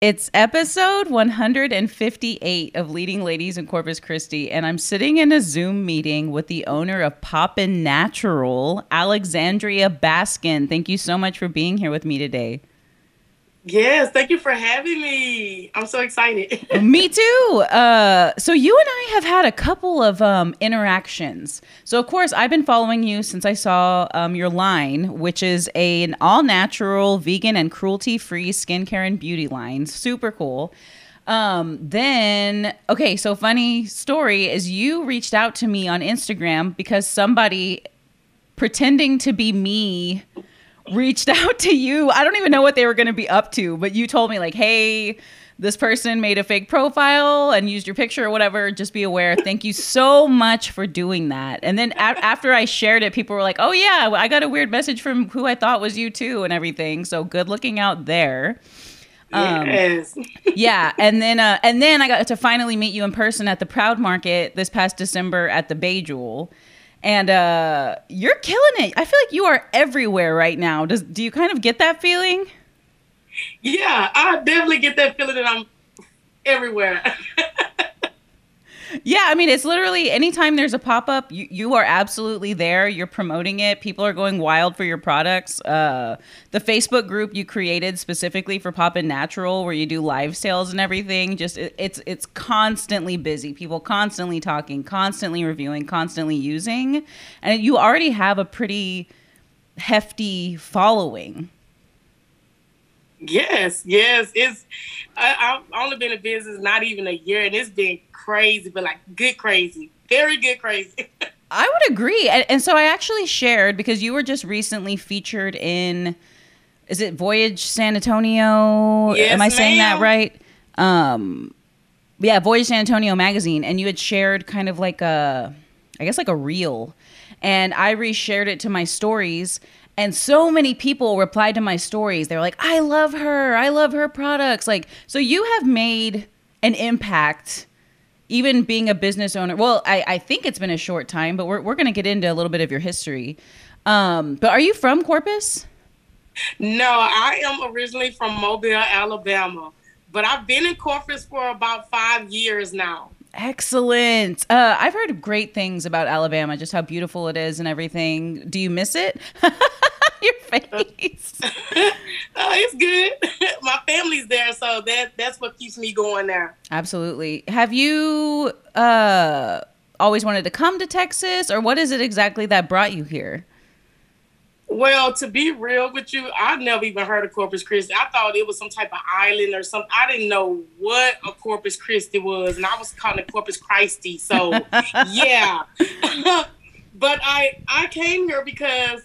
It's episode 158 of Leading Ladies in Corpus Christi, and I'm sitting in a Zoom meeting with the owner of Poppin' Natural, Alexandria Baskin. Thank you so much for being here with me today. Yes, thank you for having me. I'm so excited. me too. Uh, so you and I have had a couple of um, interactions. So of course, I've been following you since I saw um, your line, which is a, an all-natural, vegan, and cruelty-free skincare and beauty line. Super cool. Um, then okay, so funny story is you reached out to me on Instagram because somebody pretending to be me reached out to you. I don't even know what they were going to be up to, but you told me like, "Hey, this person made a fake profile and used your picture or whatever. Just be aware. Thank you so much for doing that." And then a- after I shared it, people were like, "Oh yeah, I got a weird message from who I thought was you too and everything." So good looking out there. Um, yes. yeah, and then uh, and then I got to finally meet you in person at the Proud Market this past December at the Bay Jewel and uh, you're killing it. I feel like you are everywhere right now. Does do you kind of get that feeling? Yeah, I definitely get that feeling that I'm everywhere. Yeah, I mean, it's literally anytime there's a pop up, you, you are absolutely there. You're promoting it. People are going wild for your products. Uh, the Facebook group you created specifically for Poppin' Natural, where you do live sales and everything, just it, it's it's constantly busy. People constantly talking, constantly reviewing, constantly using, and you already have a pretty hefty following. Yes, yes. It's I, I've only been in business not even a year, and it's been crazy, but like good crazy, very good crazy. I would agree, and, and, so I actually shared because you were just recently featured in, is it Voyage San Antonio? Yes, Am I saying that right? Um, yeah, Voyage San Antonio magazine, and you had shared kind of like a, I guess like a reel, and I reshared it to my stories and so many people replied to my stories. They were like, I love her. I love her products. Like, so you have made an impact, even being a business owner. Well, I, I think it's been a short time, but we're, we're going to get into a little bit of your history. Um, but are you from Corpus? No, I am originally from Mobile, Alabama, but I've been in Corpus for about five years now. Excellent. Uh, I've heard great things about Alabama, just how beautiful it is and everything. Do you miss it? Your face. uh, it's good. My family's there, so that that's what keeps me going there. Absolutely. Have you uh, always wanted to come to Texas, or what is it exactly that brought you here? Well, to be real with you, I've never even heard of Corpus Christi. I thought it was some type of island or something. I didn't know what a Corpus Christi was, and I was calling it Corpus Christi. So, yeah. but I I came here because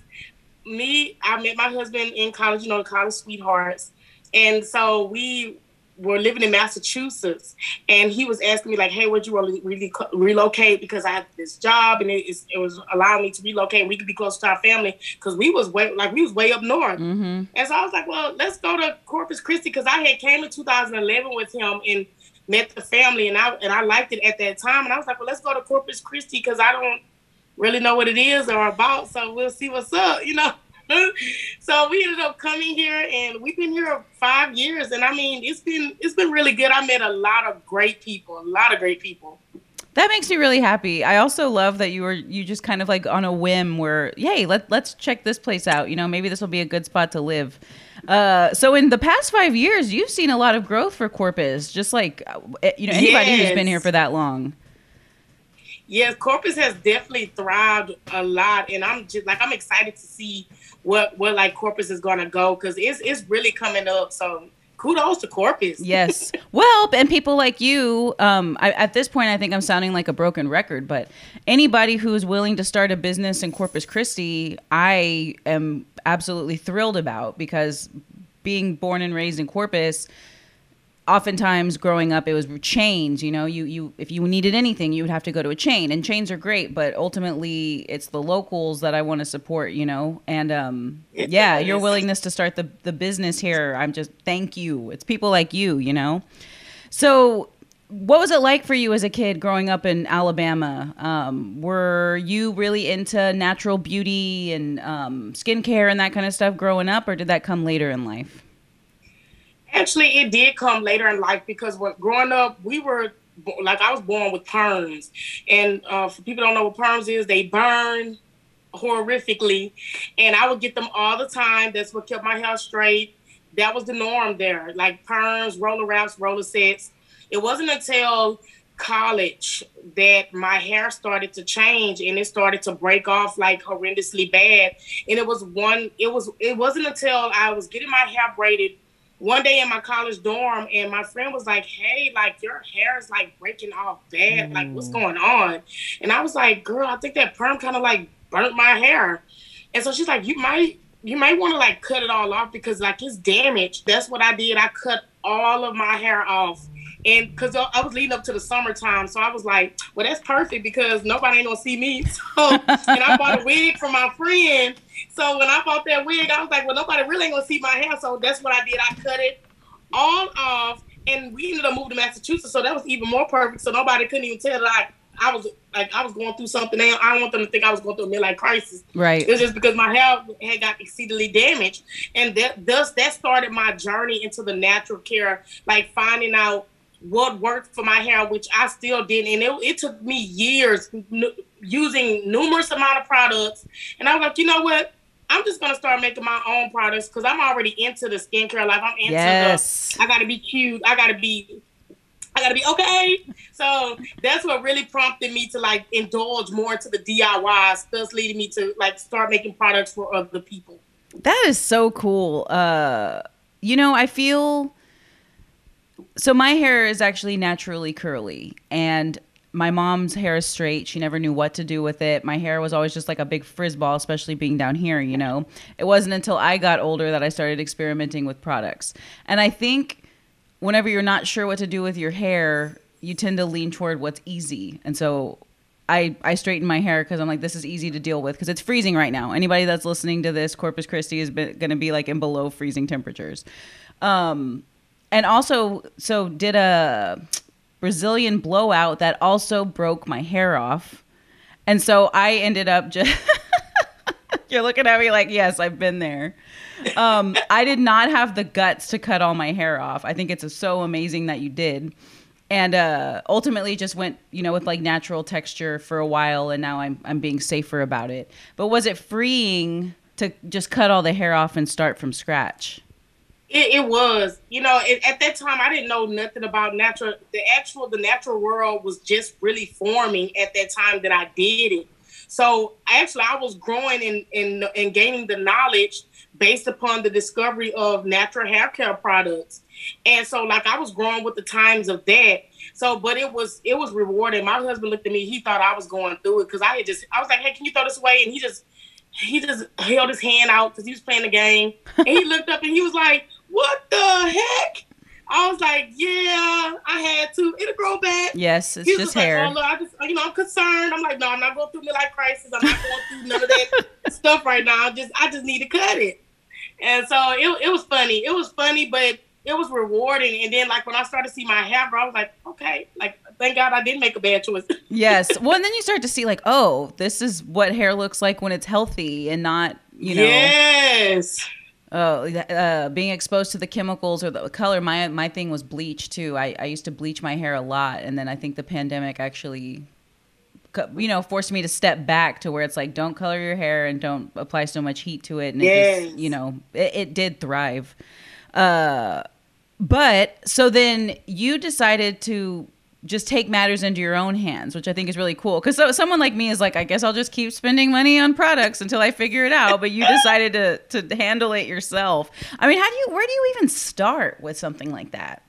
me I met my husband in college, you know, the college sweethearts, and so we were living in Massachusetts, and he was asking me like, "Hey, would you really, really relocate because I have this job and it, it was allowing me to relocate. We could be close to our family because we was way like we was way up north." Mm-hmm. And so I was like, "Well, let's go to Corpus Christi because I had came in 2011 with him and met the family, and I and I liked it at that time. And I was like, well, let's go to Corpus Christi because I don't really know what it is or about, so we'll see what's up, you know." so we ended up coming here and we've been here five years and i mean it's been it's been really good. I met a lot of great people a lot of great people. That makes me really happy. I also love that you were you just kind of like on a whim where yay let, let's check this place out. You know maybe this will be a good spot to live. Uh, so in the past five years you've seen a lot of growth for corpus just like uh, you know anybody yes. who's been here for that long. Yes corpus has definitely thrived a lot and i'm just like i'm excited to see what what like Corpus is gonna go because it's it's really coming up. So kudos to Corpus. yes. Well, and people like you, um, I, at this point, I think I'm sounding like a broken record, but anybody who's willing to start a business in Corpus Christi, I am absolutely thrilled about because being born and raised in Corpus, oftentimes growing up it was chains you know you you if you needed anything you would have to go to a chain and chains are great but ultimately it's the locals that i want to support you know and um yeah your willingness to start the the business here i'm just thank you it's people like you you know so what was it like for you as a kid growing up in Alabama? Um, were you really into natural beauty and um, skincare and that kind of stuff growing up, or did that come later in life? Actually, it did come later in life because when growing up, we were like I was born with perms, and uh, for people don't know what perms is, they burn horrifically, and I would get them all the time. That's what kept my hair straight. That was the norm there, like perms, roller wraps, roller sets. It wasn't until college that my hair started to change and it started to break off like horrendously bad and it was one it was it wasn't until i was getting my hair braided one day in my college dorm and my friend was like hey like your hair is like breaking off bad. Mm. like what's mm. going on? And i was like girl i think that perm kind of like burnt my hair. And so she's like you might you might want to like cut it all off because like it's damaged. That's what i did. I cut all of my hair off and because I was leading up to the summertime, so I was like, "Well, that's perfect because nobody ain't gonna see me." So, and I bought a wig for my friend. So when I bought that wig, I was like, "Well, nobody really ain't gonna see my hair." So that's what I did. I cut it all off, and we ended up moving to Massachusetts. So that was even more perfect. So nobody couldn't even tell that I I was like I was going through something. I don't want them to think I was going through a midlife crisis. Right. It's just because my hair had got exceedingly damaged, and that thus that started my journey into the natural care, like finding out what worked for my hair, which I still didn't, and it, it took me years n- using numerous amount of products. And I was like, you know what? I'm just gonna start making my own products because I'm already into the skincare life. I'm into yes. the. I gotta be cute. I gotta be. I gotta be okay. So that's what really prompted me to like indulge more into the DIYs, thus leading me to like start making products for other people. That is so cool. Uh, you know, I feel so my hair is actually naturally curly and my mom's hair is straight. She never knew what to do with it. My hair was always just like a big frizz ball, especially being down here, you know. It wasn't until I got older that I started experimenting with products. And I think whenever you're not sure what to do with your hair, you tend to lean toward what's easy. And so I, I straighten my hair because I'm like, this is easy to deal with because it's freezing right now. Anybody that's listening to this, Corpus Christi is going to be like in below freezing temperatures. Um, and also so did a Brazilian blowout that also broke my hair off. And so I ended up just You're looking at me like, "Yes, I've been there." Um, I did not have the guts to cut all my hair off. I think it's so amazing that you did. And uh, ultimately just went, you know, with like natural texture for a while and now I'm I'm being safer about it. But was it freeing to just cut all the hair off and start from scratch? It, it was, you know, it, at that time I didn't know nothing about natural. The actual, the natural world was just really forming at that time that I did it. So actually, I was growing and and and gaining the knowledge based upon the discovery of natural hair care products. And so, like, I was growing with the times of that. So, but it was it was rewarding. My husband looked at me; he thought I was going through it because I had just I was like, "Hey, can you throw this away?" And he just he just held his hand out because he was playing the game, and he looked up and he was like what the heck? I was like, yeah, I had to. It'll grow back. Yes, it's just hair. Like, oh, I just, you know, I'm concerned. I'm like, no, I'm not going through midlife crisis. I'm not going through none of that stuff right now. I just, I just need to cut it. And so it, it was funny. It was funny, but it was rewarding. And then, like when I started to see my hair, grow, I was like, okay, like thank God I didn't make a bad choice. yes. Well, and then you start to see like, oh, this is what hair looks like when it's healthy and not, you know. Yes Oh, uh, being exposed to the chemicals or the color. My my thing was bleach too. I, I used to bleach my hair a lot, and then I think the pandemic actually, you know, forced me to step back to where it's like, don't color your hair and don't apply so much heat to it. And yes. it just, you know, it, it did thrive. Uh, but so then you decided to just take matters into your own hands, which I think is really cool. Because so, someone like me is like, I guess I'll just keep spending money on products until I figure it out. But you decided to to handle it yourself. I mean, how do you? Where do you even start with something like that?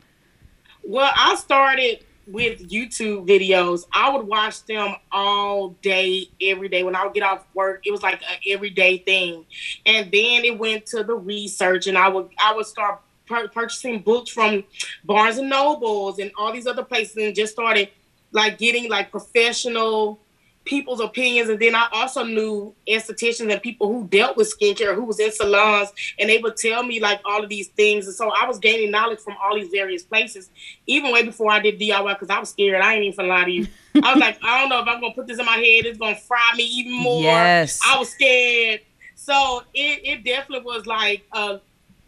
Well, I started with YouTube videos. I would watch them all day, every day. When I would get off work, it was like an everyday thing. And then it went to the research, and I would I would start purchasing books from Barnes and Nobles and all these other places, and just started like getting like professional people's opinions. And then I also knew estheticians and people who dealt with skincare, who was in salons, and they would tell me like all of these things. And so I was gaining knowledge from all these various places, even way before I did DIY, because I was scared. I ain't even gonna lie to you. I was like, I don't know if I'm gonna put this in my head. It's gonna fry me even more. Yes. I was scared. So it, it definitely was like uh,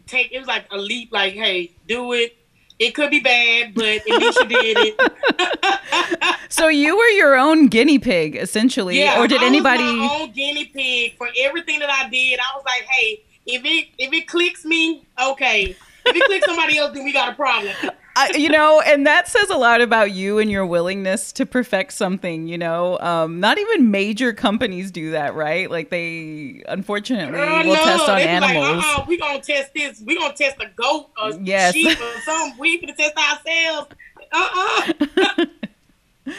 take. It was like a leap. Like, hey, do it. It could be bad, but at least you did it. so you were your own guinea pig, essentially, yeah, or did I anybody? Was my own guinea pig for everything that I did. I was like, hey, if it if it clicks me, okay. If it clicks somebody else, then we got a problem. I, you know, and that says a lot about you and your willingness to perfect something. You know, um, not even major companies do that, right? Like they, unfortunately, Uh, will no, test on they animals. Like, uh-uh, we gonna test this. We gonna test a goat or Yes. sheep or something. We gonna test ourselves. Uh uh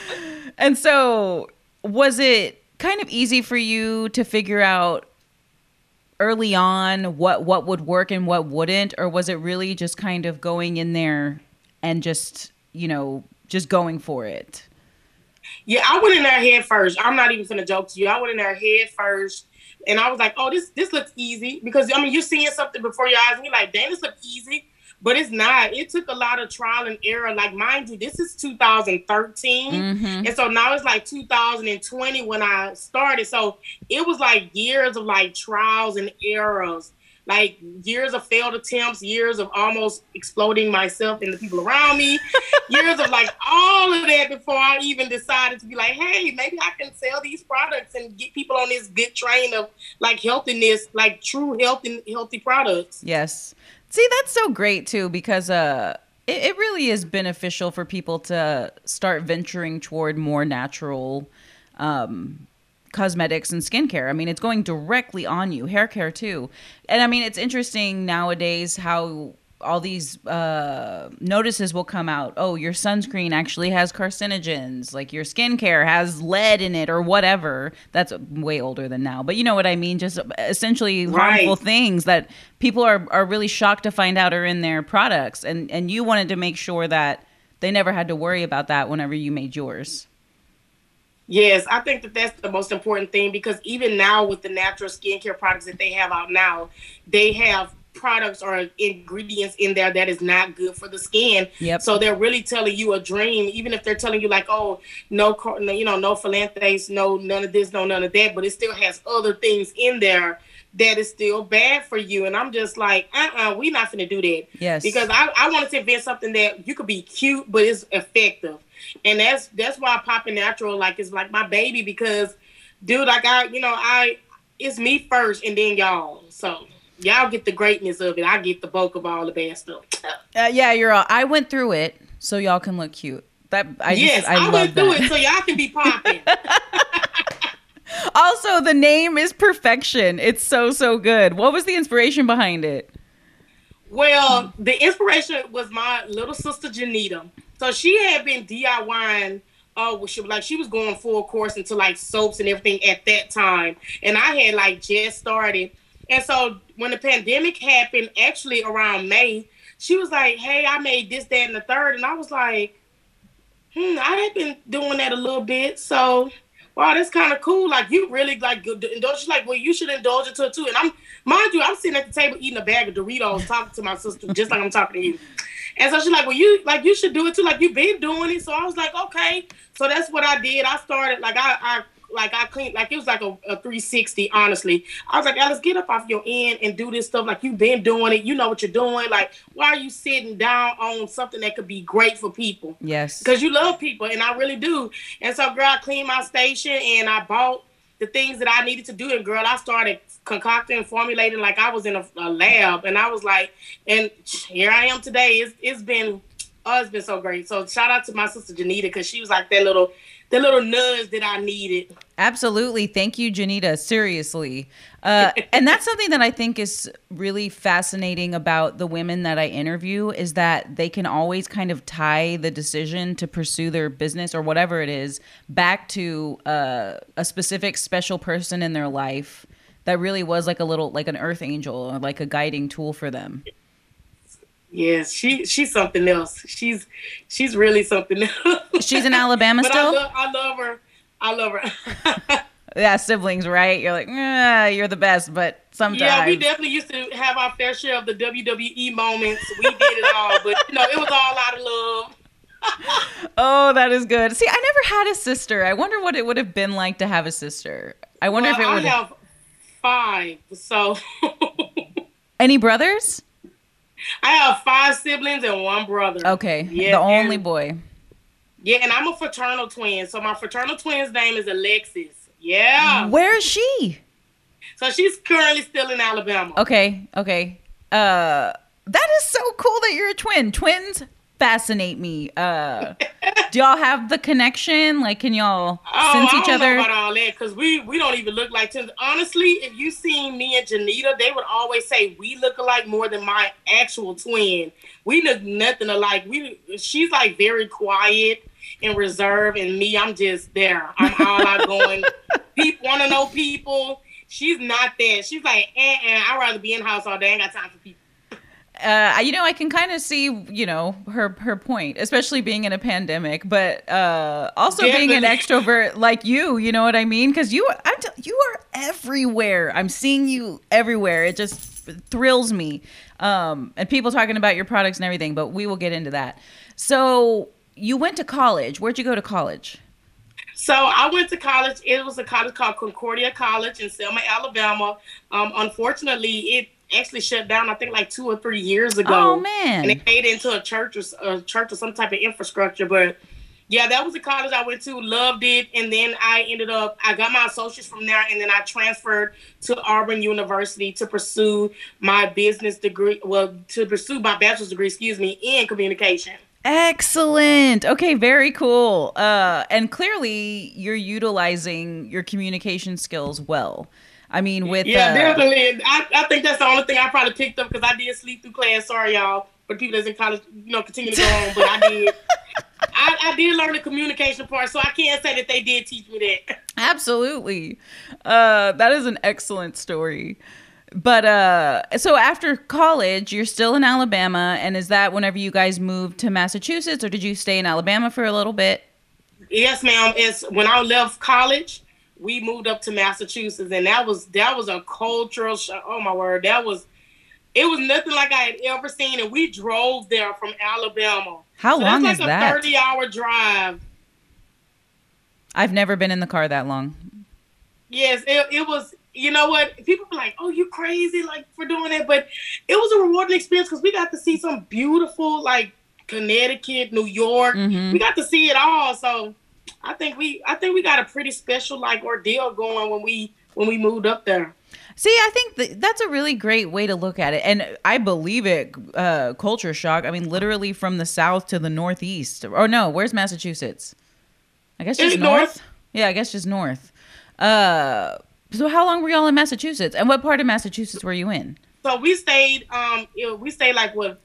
And so, was it kind of easy for you to figure out early on what what would work and what wouldn't, or was it really just kind of going in there and just you know just going for it? Yeah, I went in there head first. I'm not even gonna joke to you. I went in there head first, and I was like, "Oh, this this looks easy." Because I mean, you're seeing something before your eyes, and you're like, "Damn, this looks easy," but it's not. It took a lot of trial and error. Like, mind you, this is 2013, Mm-hmm. and so now it's like 2020 when I started. So it was like years of like trials and errors. Like years of failed attempts, years of almost exploding myself and the people around me, years of like all of that before I even decided to be like, hey, maybe I can sell these products and get people on this good train of like healthiness, like true health and healthy products. Yes. See, that's so great too because uh it, it really is beneficial for people to start venturing toward more natural um cosmetics and skincare. I mean, it's going directly on you, hair care too. And I mean, it's interesting nowadays how all these uh, notices will come out. Oh, your sunscreen actually has carcinogens. Like your skincare has lead in it, or whatever. That's way older than now, but you know what I mean. Just essentially Right. harmful things that people are are really shocked to find out are in their products, and and you wanted to make sure that they never had to worry about that whenever you made yours. Yes, I think that that's the most important thing because even now with the natural skincare products that they have out now, they have products or ingredients in there that is not good for the skin. Yep. So they're really telling you a dream, even if they're telling you like, oh, no, you know, no philanthase, no none of this, no none of that, but it still has other things in there that is still bad for you. And I'm just like, uh-uh, we're not gonna do that. Yes. Because I, I wanted to invent something that you could be cute, but it's effective. And that's that's why Poppin' Natural like is like my baby because dude, like I you know, I it's me first and then y'all. So y'all get the greatness of it. I get the bulk of all the bad stuff. Uh, yeah, you're all. I went through it, so y'all can look cute. That I yes, just, I, I, love went through that. it so y'all can be popping. Also, the name is perfection. It's so so good. What was the inspiration behind it? Well, the inspiration was my little sister Janita. So she had been DIYing. Uh, well, she like she was going full course into like soaps and everything at that time, and I had like just started. And so when the pandemic happened, actually around May, she was like, "Hey, I made this, that, and the third. and I was like, "Hmm, I had been doing that a little bit." So, wow, that's kind of cool. Like you really like indulge. Like, "Well, you should indulge into it too." And I'm, mind you, I'm sitting at the table eating a bag of Doritos, talking to my sister, just like I'm talking to you. And so she's like, "Well, you like you should do it too. Like you've been doing it." So I was like, "Okay." So that's what I did. I started like I, I like I cleaned like it was like a, a 360. Honestly, I was like, "Alice, get up off your end and do this stuff. Like you've been doing it. You know what you're doing. Like why are you sitting down on something that could be great for people?" Yes. because you love people, and I really do. And so, girl, I cleaned my station and I bought the things that I needed to do. And girl, I started concocting and formulating like I was in a, a lab. And I was like, and here I am today. It's it's been oh, it's been so great. So shout out to my sister Janita because she was like that little that little nudge that I needed. Absolutely. Thank you, Janita. Seriously. Uh, and that's something that I think is really fascinating about the women that I interview is that they can always kind of tie the decision to pursue their business or whatever it is back to uh, a specific special person in their life that really was like a little, like an earth angel or like a guiding tool for them. Yes, she she's something else. She's she's really something else. She's in Alabama still? I love, I love her. I love her. yeah, siblings, right? You're like, ah, you're the best, but sometimes. Yeah, we definitely used to have our fair share of the WWE moments. We did it all, but you know, it was all out of love. Oh, that is good. See, I never had a sister. I wonder what it would have been like to have a sister. I wonder Well, if it I would have five, so Any brothers? I have five siblings and one brother. Okay, yeah, the only boy. Yeah, and I'm a fraternal twin. So my fraternal twin's name is Alexis. Yeah. Where is she? So she's currently still in Alabama. Okay, okay. Uh that is so cool that you're a twin. Twins fascinate me. Uh do y'all have the connection? Like can y'all oh, sense each other? about all that because we we don't even look like twins. Honestly, if you seen me and Janita, they would always say we look alike more than my actual twin. We look nothing alike. We she's like very quiet and reserved, and me, I'm just there. I'm all outgoing. people want to know people. She's not that. She's like, eh, eh, I'd rather be in house all day. I ain't got time for people. Uh, you know, I can kind of see, you know, her her point, especially being in a pandemic, but uh, also being an extrovert like you. You know what I mean? Because you, I'm t- you are everywhere. I'm seeing you everywhere. It just thrills me. Um, and people talking about your products and everything, but we will get into that. So, you went to college. Where'd you go to college? So I went to college. It was a college called Concordia College in Selma, Alabama. Um, unfortunately, it actually shut down. I think like two or three years ago. Oh man! And it made into a church or a church or some type of infrastructure. But yeah, that was the college I went to. Loved it, and then I ended up. I got my associates from there, and then I transferred to Auburn University to pursue my business degree. Well, to pursue my bachelor's degree, excuse me, in communication. Excellent. Okay, very cool. Uh, and clearly, you're utilizing your communication skills well. I mean, with yeah, uh, definitely. I, I think that's the only thing I probably picked up because I did sleep through class. Sorry, y'all, for people that's in college, you know, continue to go on, but I did. I, I, did learn the communication part, so I can't say that they did teach me that. Absolutely, uh, that is an excellent story. But uh so after college, you're still in Alabama and is that whenever you guys moved to Massachusetts or did you stay in Alabama for a little bit? Yes, ma'am. It's when I left college, we moved up to Massachusetts and that was that was a cultural shock. Oh my word, that was it was nothing like I had ever seen and we drove there from Alabama. How so long that's like is a that? 30 hour drive. I've never been in the car that long. Yes, it, it was you know what? People were like, "Oh, you crazy!" Like for doing that, but it was a rewarding experience because we got to see some beautiful, like Connecticut, New York. Mm-hmm. We got to see it all. So I think we, I think we got a pretty special like ordeal going when we when we moved up there. See, I think that that's a really great way to look at it, and I believe it. Uh, culture shock. I mean, literally from the south to the northeast. Or no, where's Massachusetts? I guess just north. north. Yeah, I guess just north. Uh, so how long were y'all in Massachusetts? And what part of Massachusetts were you in? So we stayed um we stayed like what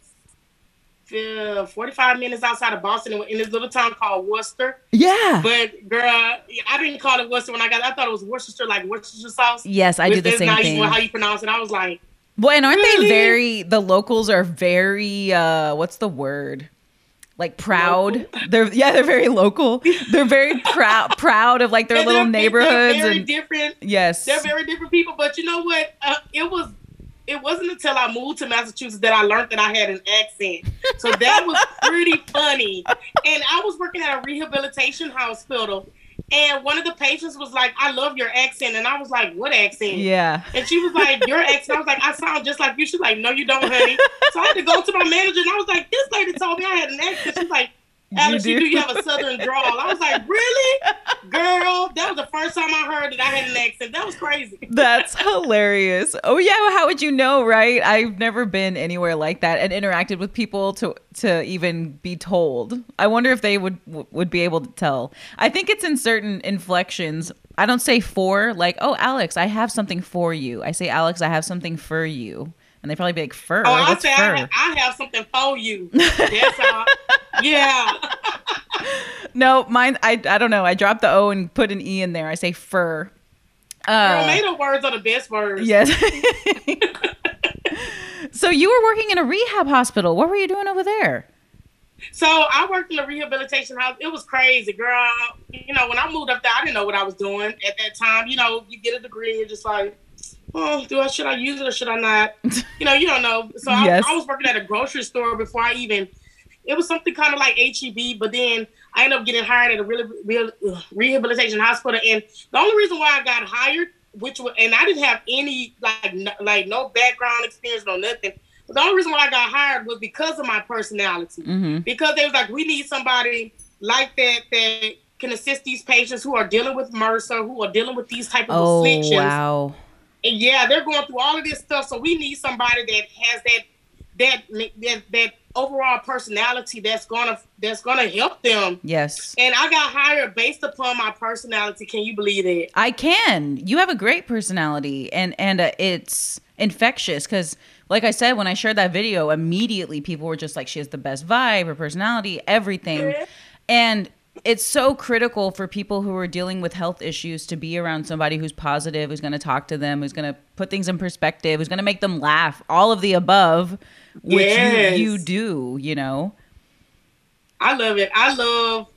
45 minutes outside of Boston in this little town called Worcester. Yeah. But girl, I didn't call it Worcester when I got I thought it was Worcester like Worcestershire sauce. Yes, I do the same thing. How you pronounce it. I was like Well, and aren't really? they very the locals are very uh what's the word? like proud. Local. They're yeah, they're very local. They're very proud proud of like their and little neighborhoods very and different. Yes, they're very different people. But you know what? Uh, it was it wasn't until I moved to Massachusetts that I learned that I had an accent. So that was pretty funny. And I was working at a rehabilitation hospital and one of the patients was like, I love your accent. And I was like, What accent? Yeah. And she was like, Your accent. I was like, I sound just like you. She's like, No, you don't, honey. So I had to go to my manager and I was like, This lady told me I had an accent. She's like, Alex, you do. you have a southern drawl. I was like, really? Girl, that was the first time I heard that I had an accent. That was crazy. That's hilarious. Oh yeah, how would you know, right? I've never been anywhere like that and interacted with people to to even be told. I wonder if they would would be able to tell. I think it's in certain inflections. I don't say for like, "Oh, Alex, I have something for you." I say, "Alex, I have something for you." And they probably be like fur. Oh, I say I have, I have, something for you. That's all. yeah. no, mine. I I don't know. I dropped the O and put an E in there. I say fur. Uh, Girl, made words are the best words. Yes. so you were working in a rehab hospital. What were you doing over there? So I worked in a rehabilitation house. It was crazy, girl. You know, when I moved up there, I didn't know what I was doing at that time. You know, you get a degree and you're just like, oh, do I should I use it or should I not? You know, you don't know. So yes. I, I, was working at a grocery store before I even. It was something kind of like HEB, but then I ended up getting hired at a really real rehabilitation hospital. And the only reason why I got hired, which was, and I didn't have any like no, like no background experience, no nothing. the only reason why I got hired was because of my personality. Mm-hmm. Because they was like, we need somebody like that that can assist these patients who are dealing with MRSA, who are dealing with these type of Oh afflictions. wow. And yeah, they're going through all of this stuff. So we need somebody that has that that that, that overall personality that's gonna that's gonna help them. Yes. And I got hired based upon my personality. Can you believe it? I can. You have a great personality, and and uh, it's infectious because, like I said, when I shared that video, immediately people were just like, "She has the best vibe, her personality, everything," Yeah. and it's so critical for people who are dealing with health issues to be around somebody who's positive, who's going to talk to them, who's going to put things in perspective, who's going to make them laugh. All of the above, which Yes. you, you do. You know. I love it. I love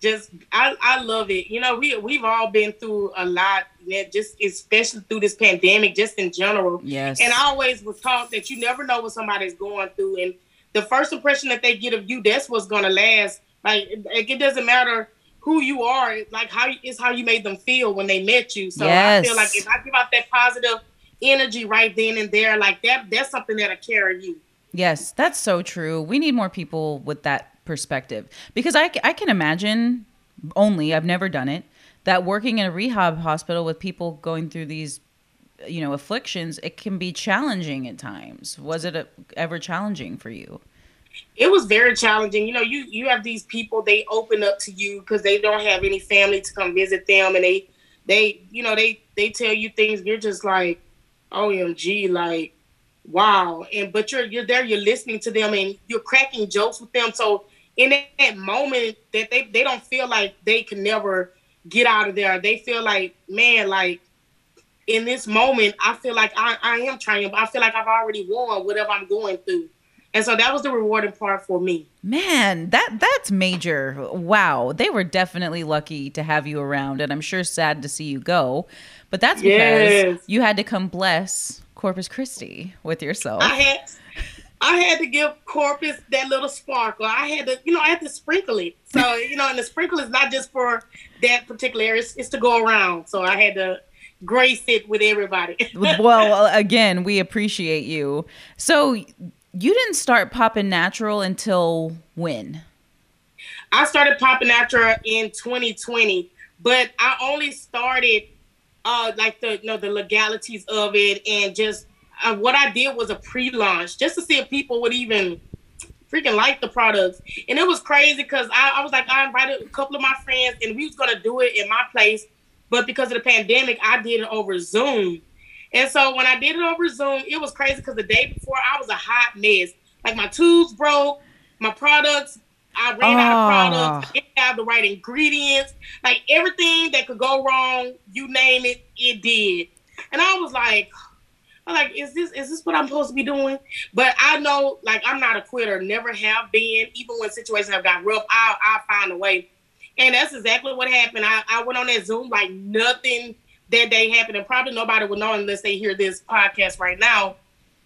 just I, I love it. You know, we we've all been through a lot, just especially through this pandemic, just in general. Yes. And I always was taught that you never know what somebody's going through, and the first impression that they get of you, that's what's gonna last. Like, like it doesn't matter who you are, it's like how it's how you made them feel when they met you. So I feel like if I give out that positive energy right then and there, like that, that's something that'll carry you. Yes, that's so true. We need more people with that perspective because I, I can imagine only, I've never done it, that working in a rehab hospital with people going through these, you know, afflictions, it can be challenging at times. Was it a, ever challenging for you? It was very challenging. You know, you you have these people they open up to you because they don't have any family to come visit them, and they they you know they they tell you things. You're just like, omg, like wow. And but you're you're there, you're listening to them, and you're cracking jokes with them. So in that, that moment, that they they don't feel like they can never get out of there. They feel like man, like. In this moment, I feel like I, I am trying. But I feel like I've already won whatever I'm going through. And so that was the rewarding part for me. Man, that that's major. Wow, they were definitely lucky to have you around, and I'm sure sad to see you go. But that's because Yes. you had to come bless Corpus Christi with yourself. I had I had to give Corpus that little sparkle. I had to, you know, I had to sprinkle it. So, you know, and the sprinkle is not just for that particular area, it's, it's to go around. So I had to grace it with everybody. well, again, we appreciate you. So you didn't start popping natural until when? I started popping natural in 2020, but I only started uh like the you know the legalities of it and just uh, what I did was a pre-launch just to see if people would even freaking like the products. And it was crazy because I, I was like I invited a couple of my friends and we was gonna do it in my place, but because of the pandemic, I did it over Zoom. And so when I did it over Zoom, it was crazy because the day before I was a hot mess. Like my tubes broke, my products, I ran out of Ah. products. I didn't have the right ingredients. Like everything that could go wrong, you name it, it did. And I was like, I'm like, is this is this what I'm supposed to be doing? But I know, like, I'm not a quitter. Never have been. Even when situations have got rough, I'll I'll find a way. And that's exactly what happened. I, I went on that Zoom like nothing that day happened, and probably nobody would know unless they hear this podcast right now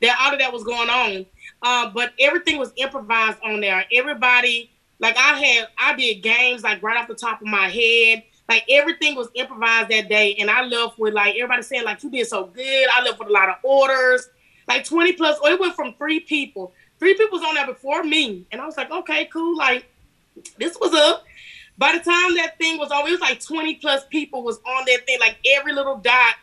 that all of that was going on. Uh, but everything was improvised on there. Everybody, like I had, I did games like right off the top of my head. Like everything was improvised that day, and I left with like everybody saying like you did so good. I left with a lot of orders, like twenty plus. Or it went from three people. Three people was on there before me, and I was like, okay, cool. Like this was up. By the time that thing was over, it was like 20 plus people was on that thing. Like every little dot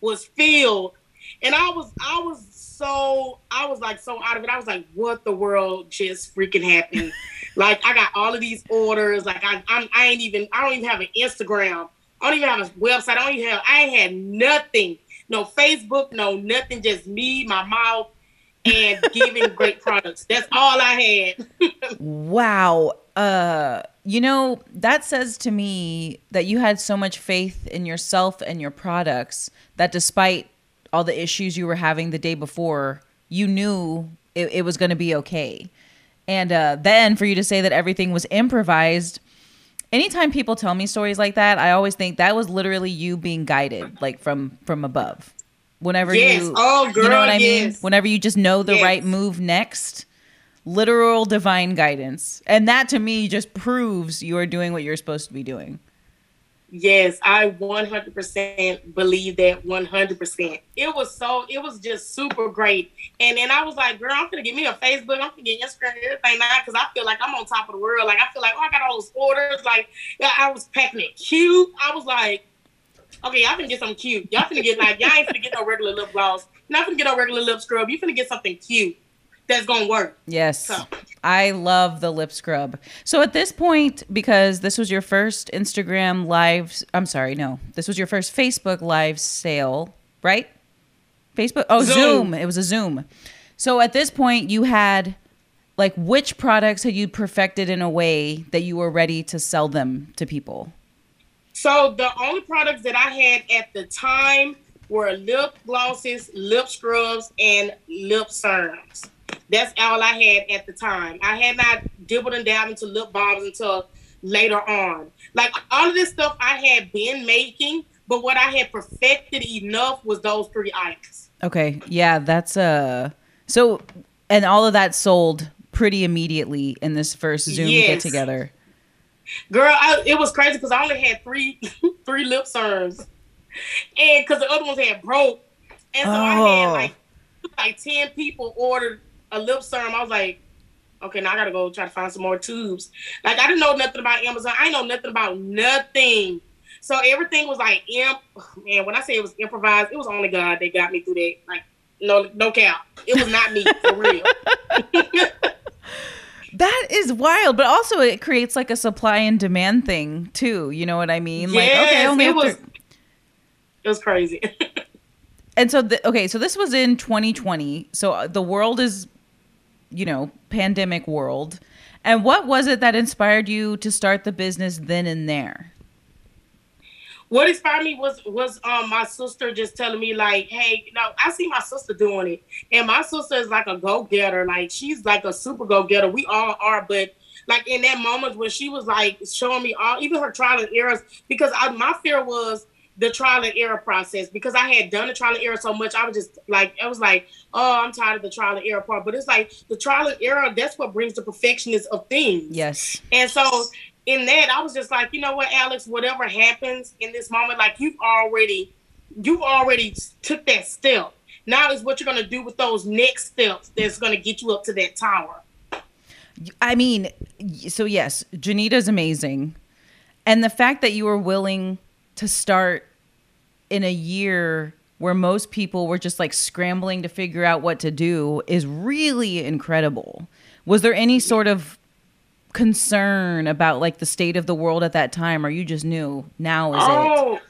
was filled. And I was I was so I was like so out of it. I was like, what the world just freaking happened? like I got all of these orders. Like I I'm, I ain't even I don't even have an Instagram. I don't even have a website. I don't even have I ain't had nothing. No Facebook, no nothing, just me, my mouth, and giving great products. That's all I had. Wow. Uh, you know, that says to me that you had so much faith in yourself and your products that despite all the issues you were having the day before, you knew it, it was going to be okay. And uh, then for you to say that everything was improvised, anytime people tell me stories like that, I always think that was literally you being guided, like from from above. Whenever Yes. you, Oh, you know girl, what I mean. yes. Whenever you just know the Yes. right move next, literal divine guidance, and that to me just proves you are doing what you're supposed to be doing. Yes, I 100% believe that 100%. It was so, it was just super great. And then I was like, girl, I'm going to get me a Facebook. I'm going to get Instagram, everything now because I feel like I'm on top of the world. Like, I feel like, oh, I got all those orders. Like, I was packing it cute. I was like, okay, y'all finna get something cute. Y'all finna get, like, y'all ain't finna get no regular lip gloss. Not finna get no regular lip scrub. You finna get something cute that's gonna work. Yes. So. I love the lip scrub. So at this point, because this was your first Instagram live, I'm sorry, no, this was your first Facebook live sale, right? Facebook, oh, Zoom. Zoom. It was a Zoom. So at this point, you had like which products had you perfected in a way that you were ready to sell them to people? So the only products that I had at the time were lip glosses, lip scrubs, and lip serums. That's all I had at the time. I had not dibbled and dabbled into lip balms until later on. Like all of this stuff I had been making, but what I had perfected enough was those three items. Okay. Yeah, that's uh so and all of that sold pretty immediately in this first Zoom yes. get together. Girl, I, it was crazy because I only had three three lip serums, and because the other ones had broke, and so oh. I had oh. like like ten people ordered a lip serum. I was like, okay, now I gotta go try to find some more tubes. Like I didn't know nothing about Amazon. I know nothing about nothing. So everything was like imp. Man, when I say it was improvised, it was only God that got me through that. Like no, no cap. It was not me for real. that is wild, but also it creates like a supply and demand thing too. You know what I mean? Yes, like okay, only it was. To... It was crazy. and so the, okay, so this was in 2020. So uh, the world is you know, pandemic world. And what was it that inspired you to start the business then and there? What inspired me was was um my sister just telling me like, hey, you know, I see my sister doing it, and my sister is like a go getter, like she's like a super go getter. We all are, but like in that moment when she was like showing me all, even her trial and errors, because I, my fear was the trial and error process because I had done the trial and error so much. I was just like, I was like, oh, I'm tired of the trial and error part. But it's like the trial and error, that's what brings the perfectionist of things. Yes. And so in that, I was just like, you know what, Alex, whatever happens in this moment, like you've already, you've already took that step. Now is what you're gonna do with those next steps that's gonna get you up to that tower. I mean, so yes, Janita's amazing. And the fact that you were willing to start in a year where most people were just like scrambling to figure out what to do is really incredible. Was there any sort of concern about like the state of the world at that time or you just knew now is oh, it?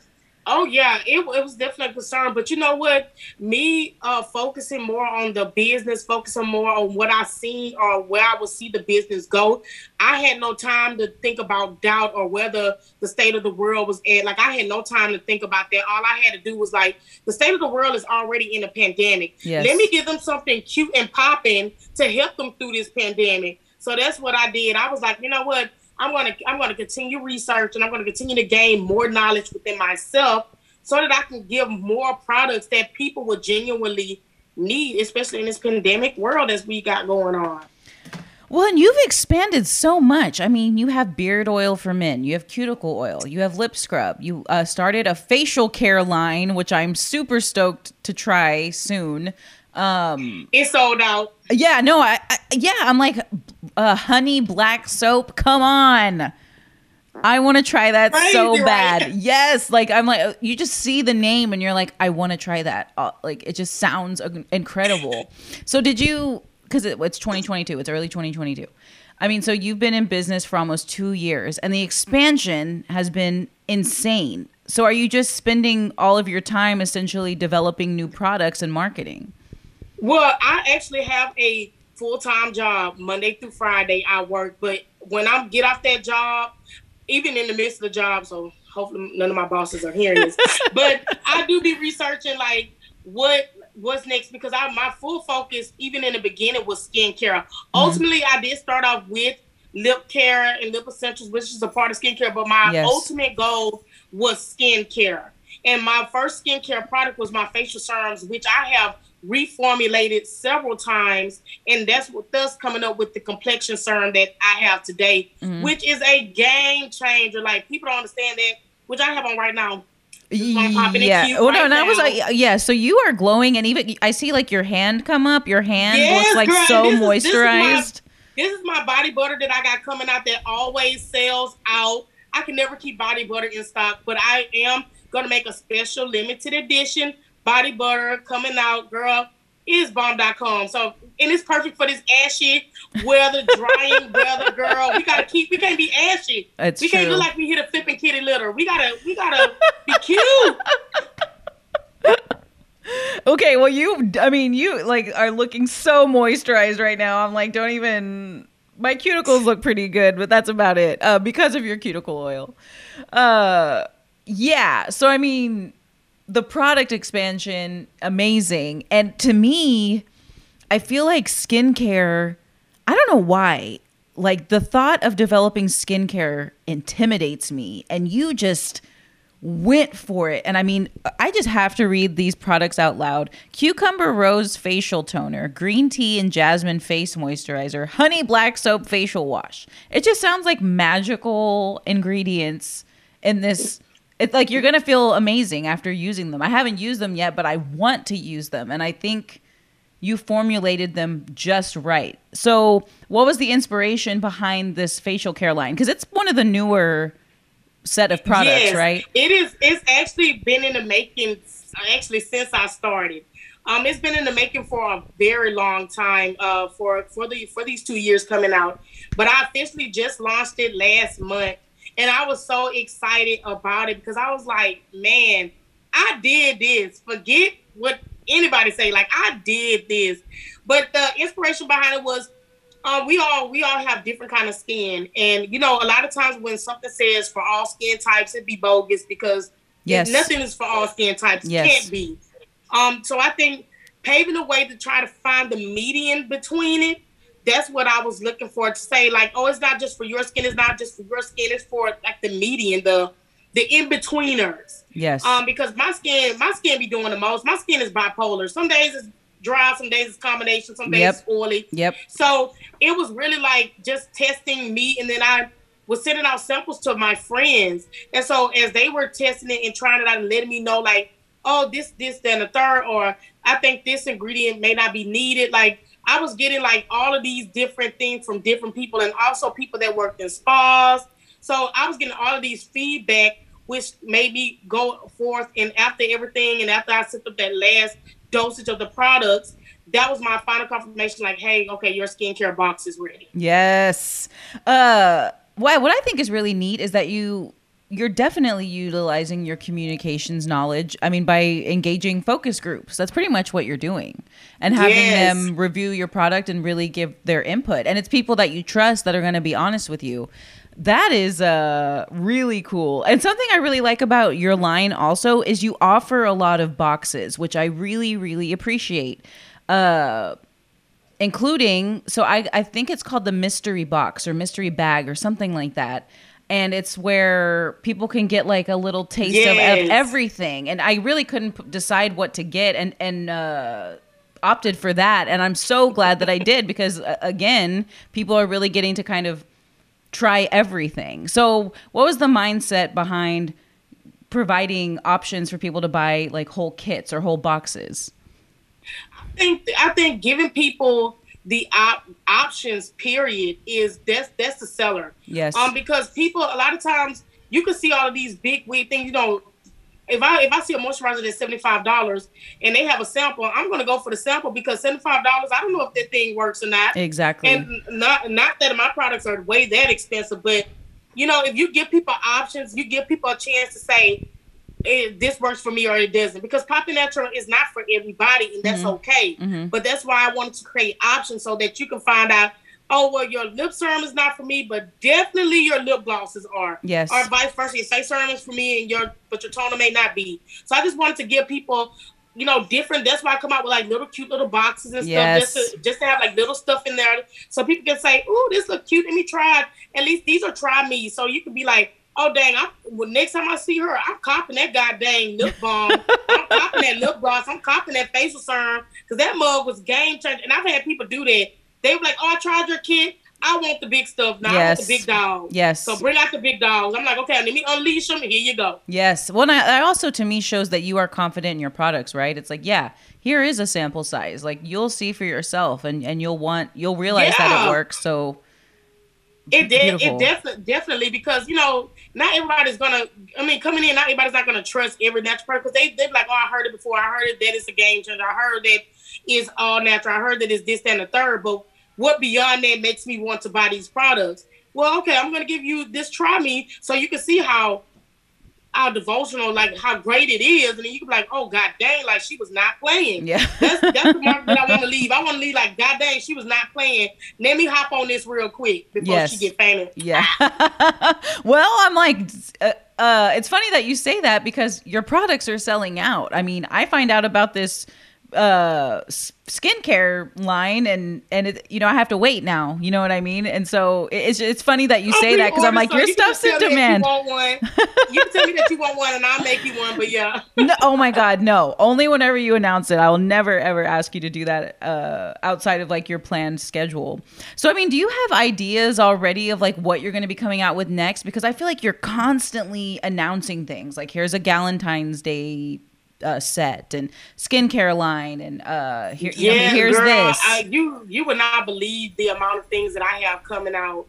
Oh yeah, it, it was definitely a concern. But you know what? Me uh, focusing more on the business, focusing more on what I see or where I will see the business go. I had no time to think about doubt or whether the state of the world was at. Like I had no time to think about that. All I had to do was like the state of the world is already in a pandemic. Yes. Let me give them something cute and popping to help them through this pandemic. So that's what I did. I was like, you know what? I'm gonna I'm gonna continue research and I'm gonna continue to gain more knowledge within myself so that I can give more products that people will genuinely need, especially in this pandemic world as we got going on. Well, and you've expanded so much. I mean, you have beard oil for men, you have cuticle oil, you have lip scrub. You uh, started a facial care line, which I'm super stoked to try soon. Um, it's sold out. Yeah, no, I, I yeah, I'm like uh, honey black soap. Come on. I want to try that Crazy, so bad. Right? Yes, like I'm like you just see the name and you're like I want to try that. Uh, like it just sounds incredible. so did you cuz it, it's 2022, it's early 2022. I mean, so you've been in business for almost 2 years and the expansion has been insane. So are you just spending all of your time essentially developing new products and marketing? Well, I actually have a full time job Monday through Friday. I work, but when I get off that job, even in the midst of the job, so hopefully none of my bosses are hearing this, but I do be researching like what what's next because I my full focus even in the beginning was skincare. Mm-hmm. Ultimately, I did start off with lip care and lip essentials, which is a part of skincare, but my yes. ultimate goal was skincare. And my first skincare product was my facial serums, which I have reformulated several times, and that's what thus coming up with the complexion serum that I have today, mm-hmm. which is a game changer. Like people don't understand that which I have on right now. Yeah. Oh no, and I was like, yeah. So you are glowing, and even I see like your hand come up. Your hand yes, looks like girl, so moisturized. Is, this, is my, this is my body butter that I got coming out that always sells out. I can never keep body butter in stock, but I am gonna make a special limited edition body butter coming out, girl. Is bomb.com. So and it's perfect for this ashy weather, drying weather, girl. We gotta keep we can't be ashy. It's we true. can't look like we hit a flipping kitty litter. We gotta we gotta be cute. okay, well you I mean you like are looking so moisturized right now. I'm like, don't even my cuticles look pretty good, but that's about it. Uh, because of your cuticle oil. Uh yeah. So I mean the product expansion amazing. And to me, I feel like skincare, I don't know why. Like the thought of developing skincare intimidates me. And you just went for it. And I mean, I just have to read these products out loud cucumber rose facial toner, green tea and jasmine face moisturizer, honey black soap facial wash. It just sounds like magical ingredients in this. It's like you're going to feel amazing after using them. I haven't used them yet, but I want to use them. And I think you formulated them just right. So, what was the inspiration behind this facial care line? Because it's one of the newer set of products, yes, right? It is. It's actually been in the making. Actually, since I started, um, it's been in the making for a very long time. Uh, for for the for these two years coming out, but I officially just launched it last month, and I was so excited about it because I was like, man, I did this. Forget what anybody say like I did this. But the inspiration behind it was uh, we all we all have different kind of skin, and you know a lot of times when something says for all skin types, it be bogus because yes. nothing is for all skin types. Yes. can't be. Um, so I think paving the way to try to find the median between it. That's what I was looking for to say, like, oh, it's not just for your skin, it's not just for your skin, it's for like the median, the the in betweeners. Yes. Um, because my skin, my skin be doing the most. My skin is bipolar. Some days it's dry, some days it's combination, some days yep. it's oily. Yep. So it was really like just testing me, and then I was sending out samples to my friends, and so as they were testing it and trying it out and letting me know, like, oh, this, this, then the third, or I think this ingredient may not be needed, like. I was getting like all of these different things from different people and also people that worked in spas. So I was getting all of these feedback which made me go forth. And after everything, and after I set up that last dosage of the products, that was my final confirmation. Like, hey, okay, your skincare box is ready. Yes. Uh, what I think is really neat is that you you're definitely utilizing your communications knowledge. I mean, by engaging focus groups, that's pretty much what you're doing, and having yes. them review your product and really give their input. And it's people that you trust that are going to be honest with you that is uh really cool. And something I really like about your line also is you offer a lot of boxes, which I really really appreciate. Uh including so I I think it's called the mystery box or mystery bag or something like that. And it's where people can get like a little taste yes. of, of, everything. And I really couldn't p- decide what to get and and uh opted for that and I'm so glad that I did because uh, again, people are really getting to kind of try everything. So, what was the mindset behind providing options for people to buy like whole kits or whole boxes? I think I think giving people the op- options period is that's that's the seller. Yes. Um because people a lot of times you can see all of these big weird things, you know, if I if I see a moisturizer that's seventy five dollars and they have a sample, I'm going to go for the sample because seventy five dollars. I don't know if that thing works or not. Exactly. And not not that my products are way that expensive, but you know, if you give people options, you give people a chance to say. This works for me or it doesn't because Poppin' Natural is not for everybody and that's mm-hmm. okay. Mm-hmm. But that's why I wanted to create options so that you can find out oh well your lip serum is not for me, but definitely your lip glosses are. Yes. Or vice versa. Your face serum is for me and your but your toner may not be. So I just wanted to give people you know, different. That's why I come out with like little cute little boxes and yes. stuff, just to just to have like little stuff in there, so people can say, "Ooh, this look cute. Let me try it." At least these are try me, so you can be like, "Oh dang, I well, next time I see her, I'm copping that goddamn lip balm. I'm copping that lip gloss. I'm copping that facial serum because that mug was game changing. And I've had people do that they were like, "Oh, I tried your kit. I want the big stuff now. Yes. I want the big dogs. Yes. So bring out the big dogs. I'm like, okay, let me unleash them. Here you go. Yes. Well, I, also to me shows that you are confident in your products, right? It's like, yeah, here is a sample size. Like you'll see for yourself, and and you'll want you'll realize yeah. that it works. So it did. It definitely, definitely, because you know, not everybody's gonna. I mean, coming in, not everybody's not gonna trust every natural product because they they're like, oh, I heard it before. I heard it that it's a game changer. I heard that it's all natural. I heard that it's this, that, and the third. But what beyond that makes me want to buy these products? Well, okay, I'm gonna give you this. Try me, so you can see how our devotional, like how great it is, and then you can be like, oh god dang, like she was not playing. Yeah, that's that's the mark that I want to leave. I want to leave like god dang, she was not playing. Let me hop on this real quick before yes. she get famous. Yeah. well, I'm like. Uh, uh, it's funny that you say that because your products are selling out. I mean, I find out about this uh skincare line and and it, you know I have to wait now. You know what I mean? And so it's it's funny that you say that because I'm like your you stuff's in demand. you, one. you tell me that you want one and I'll make you one but yeah. No, oh my god no. Only whenever you announce it I will never ever ask you to do that uh outside of like your planned schedule. So I mean do you have ideas already of like what you're going to be coming out with next? Because I feel like you're constantly announcing things. Like here's a Galentine's Day uh, set and skincare line and uh here, yeah, you know, here's girl, this. I, you you would not believe the amount of things that I have coming out.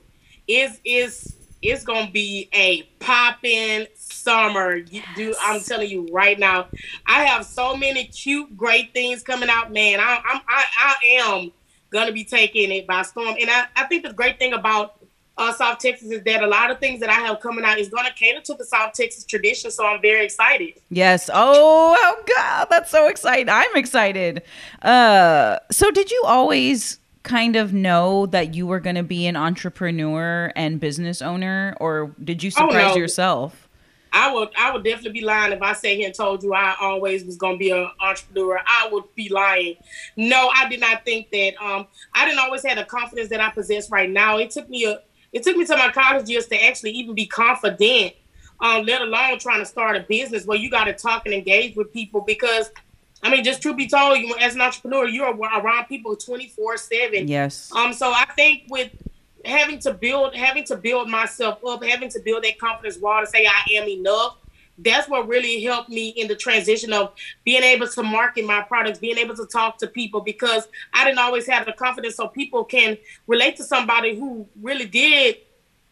Is is it's gonna be a popping summer. Yes. Do I'm telling you right now, I have so many cute, great things coming out. Man, I, I'm I, I am gonna be taking it by storm. And I, I think the great thing about uh, South Texas is that a lot of things that I have coming out is going to cater to the South Texas tradition. So I'm very excited. Yes. Oh, oh God, that's so exciting. I'm excited. Uh, so did you always kind of know that you were going to be an entrepreneur and business owner, or did you surprise oh, no. yourself? I would I would definitely be lying if I sat here and told you I always was gonna be an entrepreneur. I would be lying. No, I did not think that. Um, I didn't always have the confidence that I possess right now. It took me a it took me to my college years to actually even be confident, um, let alone trying to start a business where you got to talk and engage with people because I mean, just truth be told, you as an entrepreneur, you're around people 24 seven. Yes. Um. So I think with having to build, having to build myself up, having to build that confidence wall to say I am enough, that's what really helped me in the transition of being able to market my products, being able to talk to people because I didn't always have the confidence so people can relate to somebody who really did,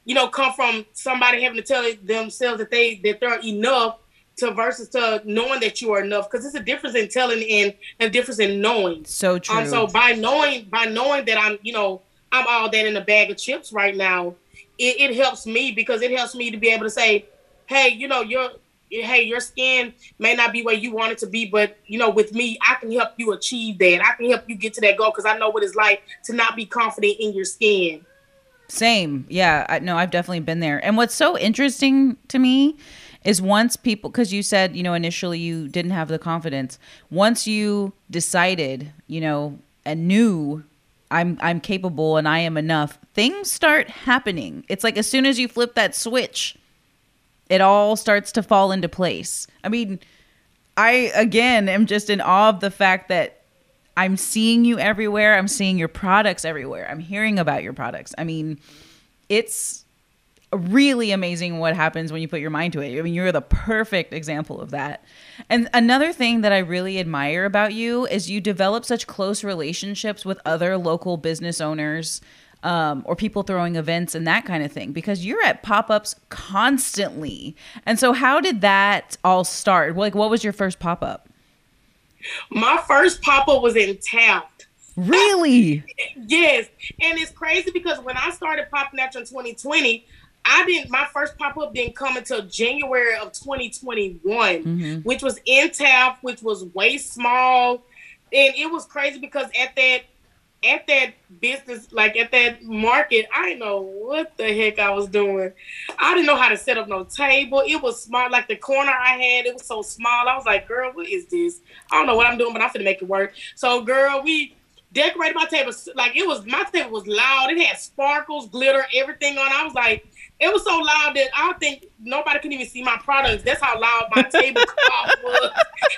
you know, come from somebody having to tell themselves that they that they're enough to versus to knowing that you are enough because it's a difference in telling and a difference in knowing. So true. Um, so by knowing by knowing that I'm, you know, I'm all that in a bag of chips right now, it, it helps me because it helps me to be able to say, hey, you know, you're hey, your skin may not be where you want it to be, but you know, with me, I can help you achieve that. I can help you get to that goal because I know what it's like to not be confident in your skin. Same, yeah. I know I've definitely been there. And what's so interesting to me is once people, because you said you know initially you didn't have the confidence. Once you decided, you know, and knew I'm I'm capable and I am enough, things start happening. It's like as soon as you flip that switch it all starts to fall into place. I mean, I again am just in awe of the fact that I'm seeing you everywhere. I'm seeing your products everywhere. I'm hearing about your products. I mean, it's really amazing what happens when you put your mind to it. I mean, you're the perfect example of that. And another thing that I really admire about you is you develop such close relationships with other local business owners um, or people throwing events and that kind of thing because you're at pop-ups constantly. And so how did that all start? Like what was your first pop-up? My first pop-up was in taft. Really? Yes. And it's crazy because when i started popping out in 2020 I didn't. My first pop up didn't come until January of 2021, mm-hmm. which was in Taft, which was way small, and it was crazy because at that at that business, like at that market, I didn't know what the heck I was doing. I didn't know how to set up no table. It was small, like the corner I had, it was so small. I was like, girl, what is this? I don't know what I'm doing, but I'm gonna make it work. So, girl, we decorated my table like it was my table was loud. It had sparkles, glitter, everything on. I was like, it was so loud that I don't think nobody could even see my products. That's how loud my table was.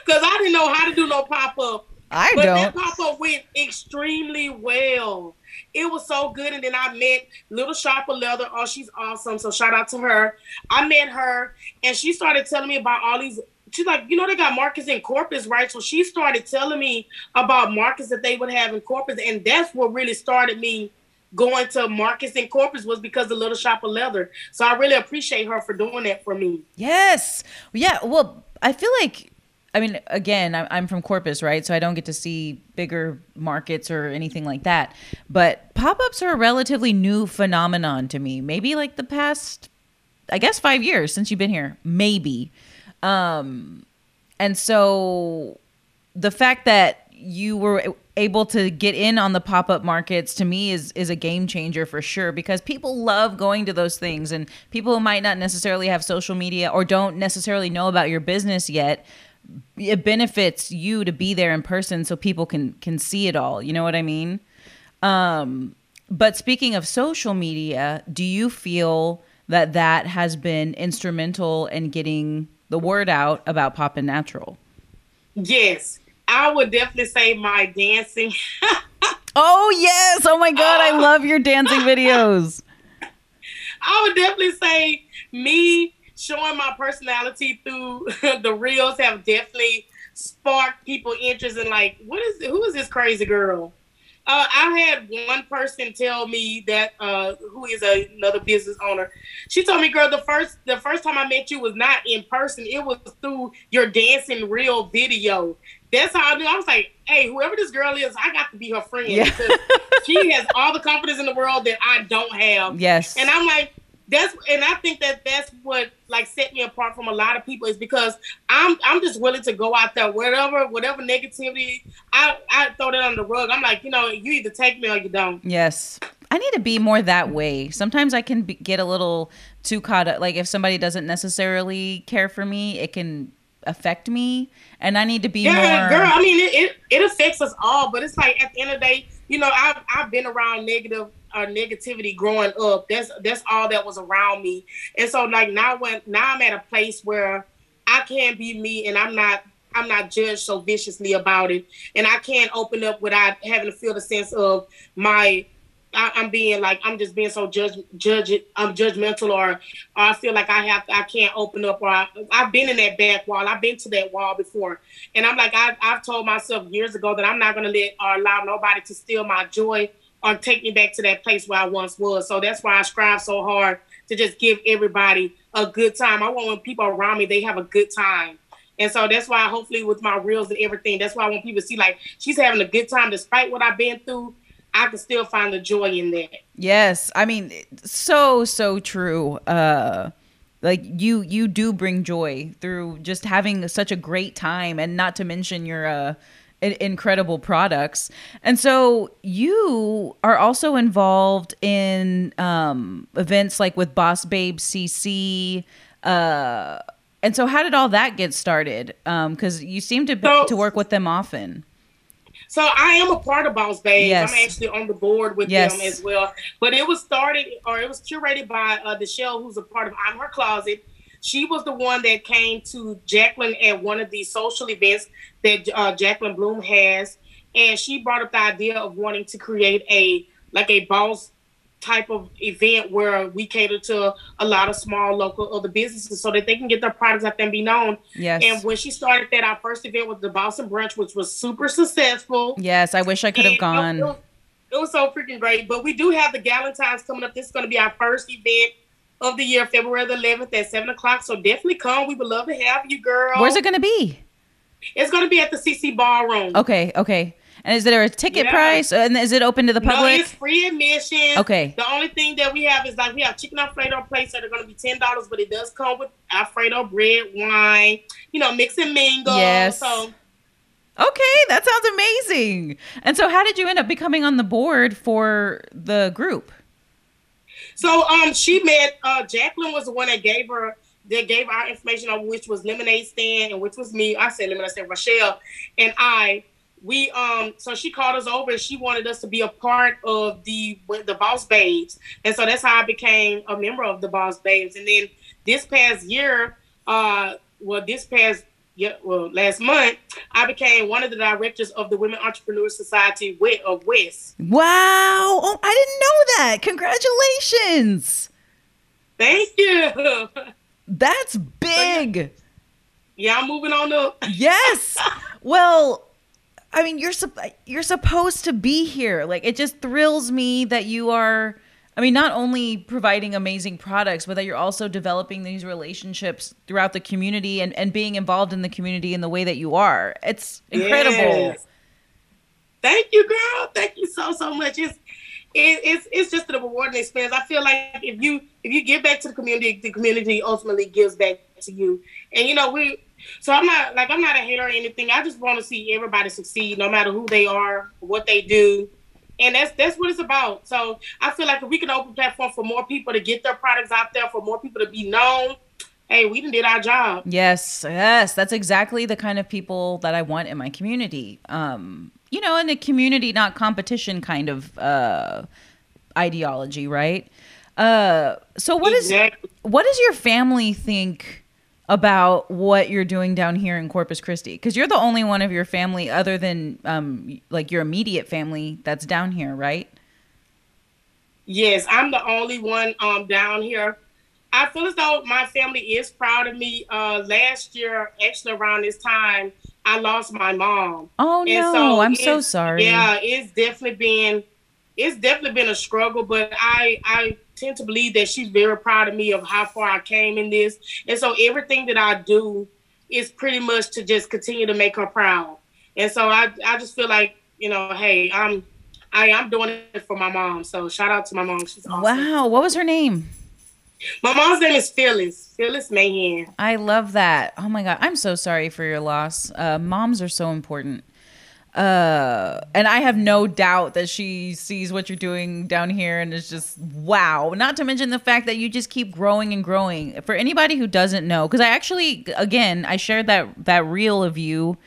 Cause I didn't know how to do no pop up. I but don't. up went extremely well. It was so good. And then I met Little Shop of Leather. Oh, she's awesome. So shout out to her. I met her and she started telling me about all these she's like, you know, they got markets in Corpus, right? So she started telling me about markets that they would have in Corpus, and that's what really started me going to Marcus and Corpus was because of Little Shop of Leather. So I really appreciate her for doing that for me. Yes. Yeah. Well, I feel like, I mean, again, I'm from Corpus, right? So I don't get to see bigger markets or anything like that. But pop ups are a relatively new phenomenon to me. Maybe like the past, I guess, five years since you've been here. Maybe. Um, and so the fact that you were able to get in on the pop-up markets to me is is a game changer for sure because people love going to those things and people who might not necessarily have social media or don't necessarily know about your business yet it benefits you to be there in person so people can can see it all you know what i mean um but speaking of social media do you feel that that has been instrumental in getting the word out about Poppin' Natural yes I would definitely say my dancing. oh yes! Oh my god, I love your dancing videos. I would definitely say me showing my personality through the reels have definitely sparked people interest in like what is who is this crazy girl? Uh, I had one person tell me that uh, who is a, another business owner. She told me, "Girl, the first the first time I met you was not in person. It was through your dancing reel video." That's how I knew. I was like, hey, whoever this girl is, I got to be her friend. Yeah. Because she has all the confidence in the world that I don't have. Yes. And I'm like, that's and I think that that's what like set me apart from a lot of people is because I'm I'm just willing to go out there whatever whatever negativity I I throw that on the rug. I'm like you know you either take me or you don't. Yes, I need to be more that way. Sometimes I can be, get a little too caught up. Like if somebody doesn't necessarily care for me, it can affect me and I need to be yeah, more. girl. I mean, it, it, it affects us all, but it's like at the end of the day, you know, I've I've been around negative or negativity growing up. That's that's all that was around me, and so like now when now I'm at a place where I can be me, and I'm not I'm not judged so viciously about it, and I can't open up without having to feel the sense of my I, am being like I'm just being so judge judge I'm judgmental or, or I feel like I have I can't open up or I, have been in that back wall. I've been to that wall before. And I'm like I, I've told myself years ago that I'm not gonna let or allow nobody to steal my joy or take me back to that place where I once was. So that's why I strive so hard to just give everybody a good time. I want when people around me they have a good time. And so that's why hopefully with my reels and everything that's why when people see like she's having a good time despite what I've been through. I can still find the joy in that. Yes, I mean, so so true. Uh, like you you do bring joy through just having such a great time, and not to mention your uh, incredible products. And so you are also involved in um, events like with Boss Babe CC. Uh, and so, how did all that get started? Because um, you seem to so, to work with them often. So I am a part of Boss Babe. Yes. I'm actually on the board with yes. them as well. But it was started or it was curated by uh, Deshelle, who's a part of I'm Her Closet. She was the one that came to Jacqueline at one of these social events that uh, Jacqueline Bloom has, and she brought up the idea of wanting to create a like a boss type of event where we cater to a lot of small local other businesses so that they can get their products out there and be known. Yes. And when she started that, our first event was the Boston Brunch, which was super successful. Yes, I wish I could have gone. It was, it was, so freaking great. But we do have the Galentine's coming up. This is going to be our first event of the year, February the 11th at 7 o'clock. So definitely come. We would love to have you, girl. Where's it going to be? It's going to be at the CC Ballroom. Okay, okay. And is there a ticket yeah. price? And is it open to the public? No, it's free admission. Okay. The only thing that we have is like we have chicken alfredo plates that are going to be ten dollars, but it does come with alfredo bread, wine, you know, mix and mingle. Yes. So. Okay, that sounds amazing. And so, how did you end up becoming on the board for the group? So, um, she met uh, Jacqueline was the one that gave her that gave our information on which was lemonade stand and which was me. I said lemonade stand, Rochelle, and I we um so she called us over and she wanted us to be a part of the the boss babes and so that's how i became a member of the boss babes and then this past year uh well this past yeah, well, last month, I became one of the directors of the Women Entrepreneur Society of West. Wow! Oh, I didn't know that. Congratulations! Thank you. That's big. So, yeah. yeah, I'm moving on up. yes. Well, I mean, you're you're supposed to be here. Like, it just thrills me that you are I mean, not only providing amazing products, but that you're also developing these relationships throughout the community and, and being involved in the community in the way that you are. It's incredible. Yes. Thank you, girl. Thank you so so much. It's it, it's it's just a rewarding experience. I feel like if you if you give back to the community, the community ultimately gives back to you. And you know, we so I'm not like I'm not a hater or anything. I just want to see everybody succeed, no matter who they are, what they do and that's that's what it's about. So I feel like if we can open platform for more people to get their products out there, for more people to be known, hey, we did our job. Yes, yes, that's exactly the kind of people that I want in my community. Um, you know, in a community, not competition kind of uh, ideology, right? Uh, so what exactly. is what does your family think? About what you're doing down here in Corpus Christi because you're the only one of your family other than um like your immediate family that's down here, right? Yes, I'm the only one um down here. I feel as though my family is proud of me. Uh last year, actually around this time, I lost my mom. Oh and no, so I'm so sorry. Yeah, it's definitely been it's definitely been a struggle, but I I tend to believe that she's very proud of me of how far I came in this. And so everything that I do is pretty much to just continue to make her proud. And so I I just feel like, you know, hey, I'm I am doing it for my mom. So shout out to my mom. She's awesome. Wow. What was her name? My mom's name is Phyllis. Phyllis Mahan. I love that. Oh my God. I'm so sorry for your loss. Uh, moms are so important uh and i have no doubt that she sees what you're doing down here and is just wow. Not to mention the fact that you just keep growing and growing. For anybody who doesn't know because i actually again i shared that that reel of you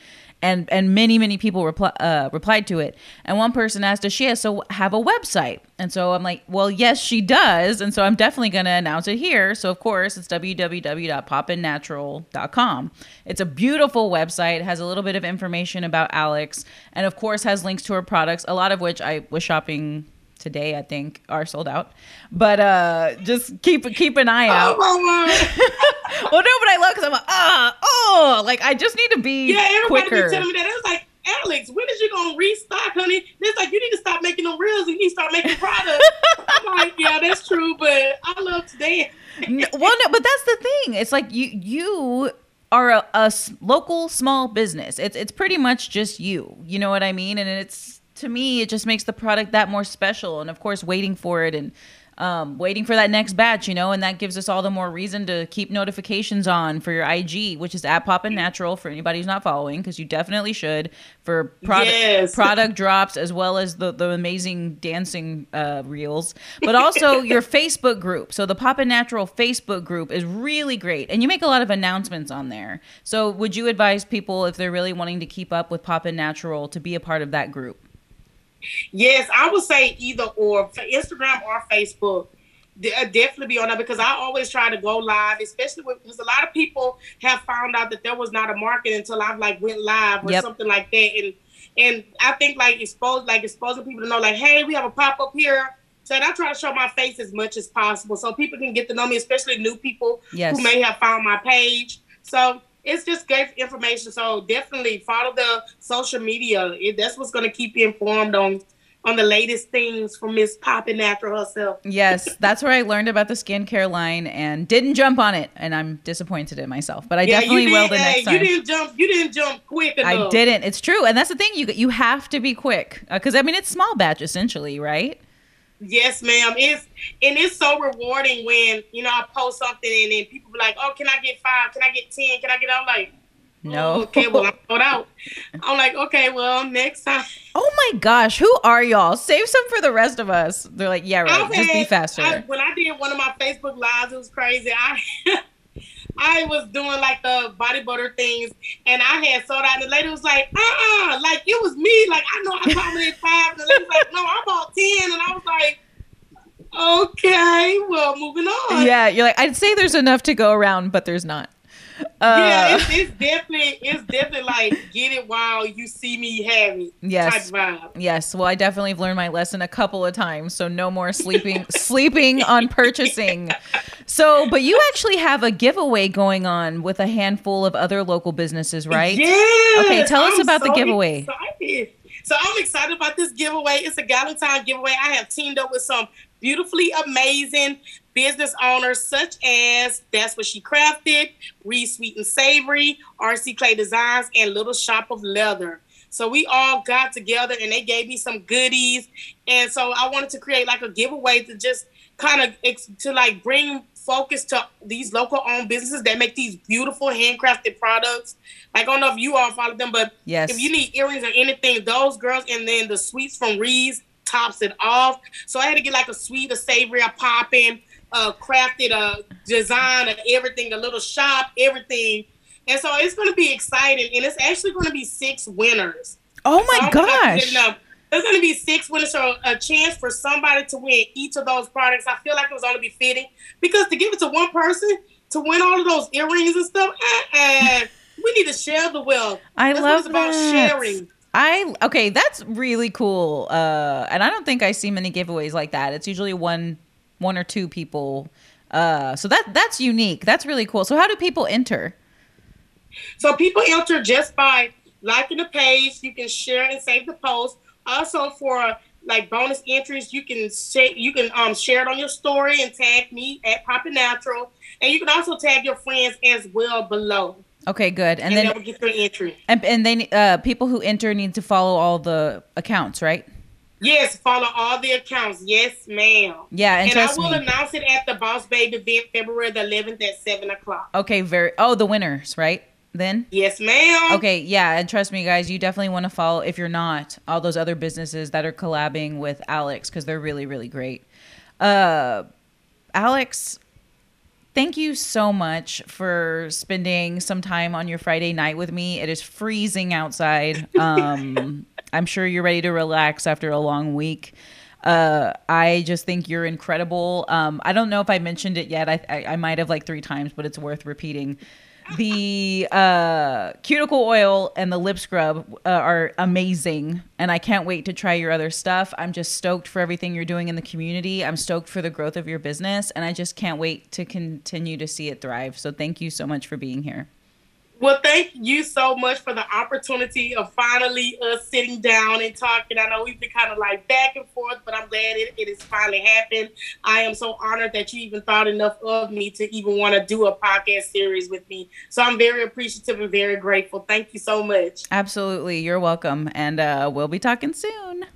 and and many many people reply, uh, replied to it. And one person asked does she also have a website? And so i'm like well yes she does. And so i'm definitely going to announce it here. So of course it's www.poppinnatural.com it's a beautiful website. It has a little bit of information about alex and of course has links to her products a lot of which i was shopping today I think are sold out. But uh just keep keep an eye out. Oh, well, no, but I love because I'm like ah oh like I just need to be yeah. Everybody quicker. be telling me that. It was like Alex, when is you gonna restock, honey? It's like you need to stop making them reels and you need to start making products. I'm like, yeah, that's true, but I love today. well, no, but that's the thing. It's like you you are a, a local small business. It's it's pretty much just you. You know what I mean? And it's to me, it just makes the product that more special. And of course, waiting for it and um, waiting for that next batch, you know, and that gives us all the more reason to keep notifications on for your IG, which is at Poppin' Natural for anybody who's not following, because you definitely should for product yes. product drops as well as the the amazing dancing uh, reels, but also your Facebook group. So the Poppin' Natural Facebook group is really great, and you make a lot of announcements on there. So would you advise people if they're really wanting to keep up with Poppin' Natural to be a part of that group? Yes, I would say either or Instagram or Facebook. Uh, definitely be on that because I always try to go live, especially because a lot of people have found out that there was not a market until I've like went live or yep. something like that. And and I think like expose like exposing people to know like, hey, we have a pop up here. So I try to show my face as much as possible so people can get to know me, especially new people yes. who may have found my page. So it's just great information. So definitely follow the social media. It, that's what's going to keep you informed on on the latest things from Miss Poppin' Natural herself. yes, that's where I learned about the skincare line and didn't jump on it, and I'm disappointed in myself. But I yeah, definitely will the next time. You didn't jump. You didn't jump quick enough. I didn't. It's true, and that's the thing. You you have to be quick because uh, I mean it's small batch essentially, right? Yes, ma'am. It's and it's so rewarding when you know I post something and then people be like, "Oh, can I get five? Can I get ten? Can I get?" I'm like, "No." Oh, okay, well I'm sold out. I'm like, "Okay, well next time." Oh my gosh, who are y'all? Save some for the rest of us. They're like, "Yeah, right. Just be faster." I, when I did one of my Facebook lives, it was crazy. I I was doing like the body butter things, and I had sold out. And the lady was like, "Uh, uh like it Like I know I commented five, and the like, "No, I bought 10. and I was like. Okay, well, moving on. Yeah, you're like, I'd say there's enough to go around, but there's not. Uh, yeah, it's, it's, definitely it's definitely like get it while you see me have it. Yes. Yes. Well, I definitely have learned my lesson a couple of times, so no more sleeping sleeping on purchasing. So, but you actually have a giveaway going on with a handful of other local businesses, right? Yeah. Okay, tell us I'm about so the giveaway. Excited. So I'm excited about this giveaway. It's a Galentine giveaway. I have teamed up with some beautifully amazing business owners such as That's What She Crafted, Reed Sweet and Savory, RC Clay Designs, and Little Shop of Leather. So we all got together and they gave me some goodies. And so I wanted to create like a giveaway to just kind of to like bring focus to these local owned businesses that make these beautiful handcrafted products. Like, I don't know if you all follow them, but yes. if you need earrings or anything, those girls, and then the sweets from Reed's tops it off. So I had to get like a sweet, a savory, a popping, a crafted, a design, of everything, a little shop, everything. And so it's going to be exciting, and it's actually going to be six winners. Oh my so gosh! There's going to be six winners, so a chance for somebody to win each of those products. I feel like it was only be fitting because to give it to one person to win all of those earrings and stuff, and we need to share the wealth. I That's love about sharing. I okay, that's really cool. Uh, and I don't think I see many giveaways like that. It's usually one, one or two people. Uh, so that that's unique. That's really cool. So how do people enter? So people enter just by liking the page. You can share and save the post. Also for like bonus entries, you can say you can um share it on your story and tag me at Poppin' Natural, and you can also tag your friends as well below. Okay, good. And, and then get their entry. And, and they uh people who enter need to follow all the accounts, right? Yes, follow all the accounts. Yes, ma'am. Yeah, and, and I will me. announce it at the Boss Babe event February the 11th at seven o'clock. Okay, very. Oh, the winners, right? then? Yes, ma'am. Okay, yeah, and trust me, guys, you definitely want to follow if you're not all those other businesses that are collabing with Alex because they're really, really great. Uh, Alex, thank you so much for spending some time on your Friday night with me. It is freezing outside. Um, I'm sure you're ready to relax after a long week. Uh, I just think you're incredible. Um, I don't know if I mentioned it yet. I, I, I might have like three times, but it's worth repeating the uh, cuticle oil and the lip scrub uh, are amazing and i can't wait to try your other stuff i'm just stoked for everything you're doing in the community i'm stoked for the growth of your business and i just can't wait to continue to see it thrive so thank you so much for being here well, thank you so much for the opportunity of finally us sitting down and talking. I know we've been kind of like back and forth, but I'm glad it, it has finally happened. I am so honored that you even thought enough of me to even want to do a podcast series with me. So I'm very appreciative and very grateful. Thank you so much. Absolutely. You're welcome. And uh, we'll be talking soon.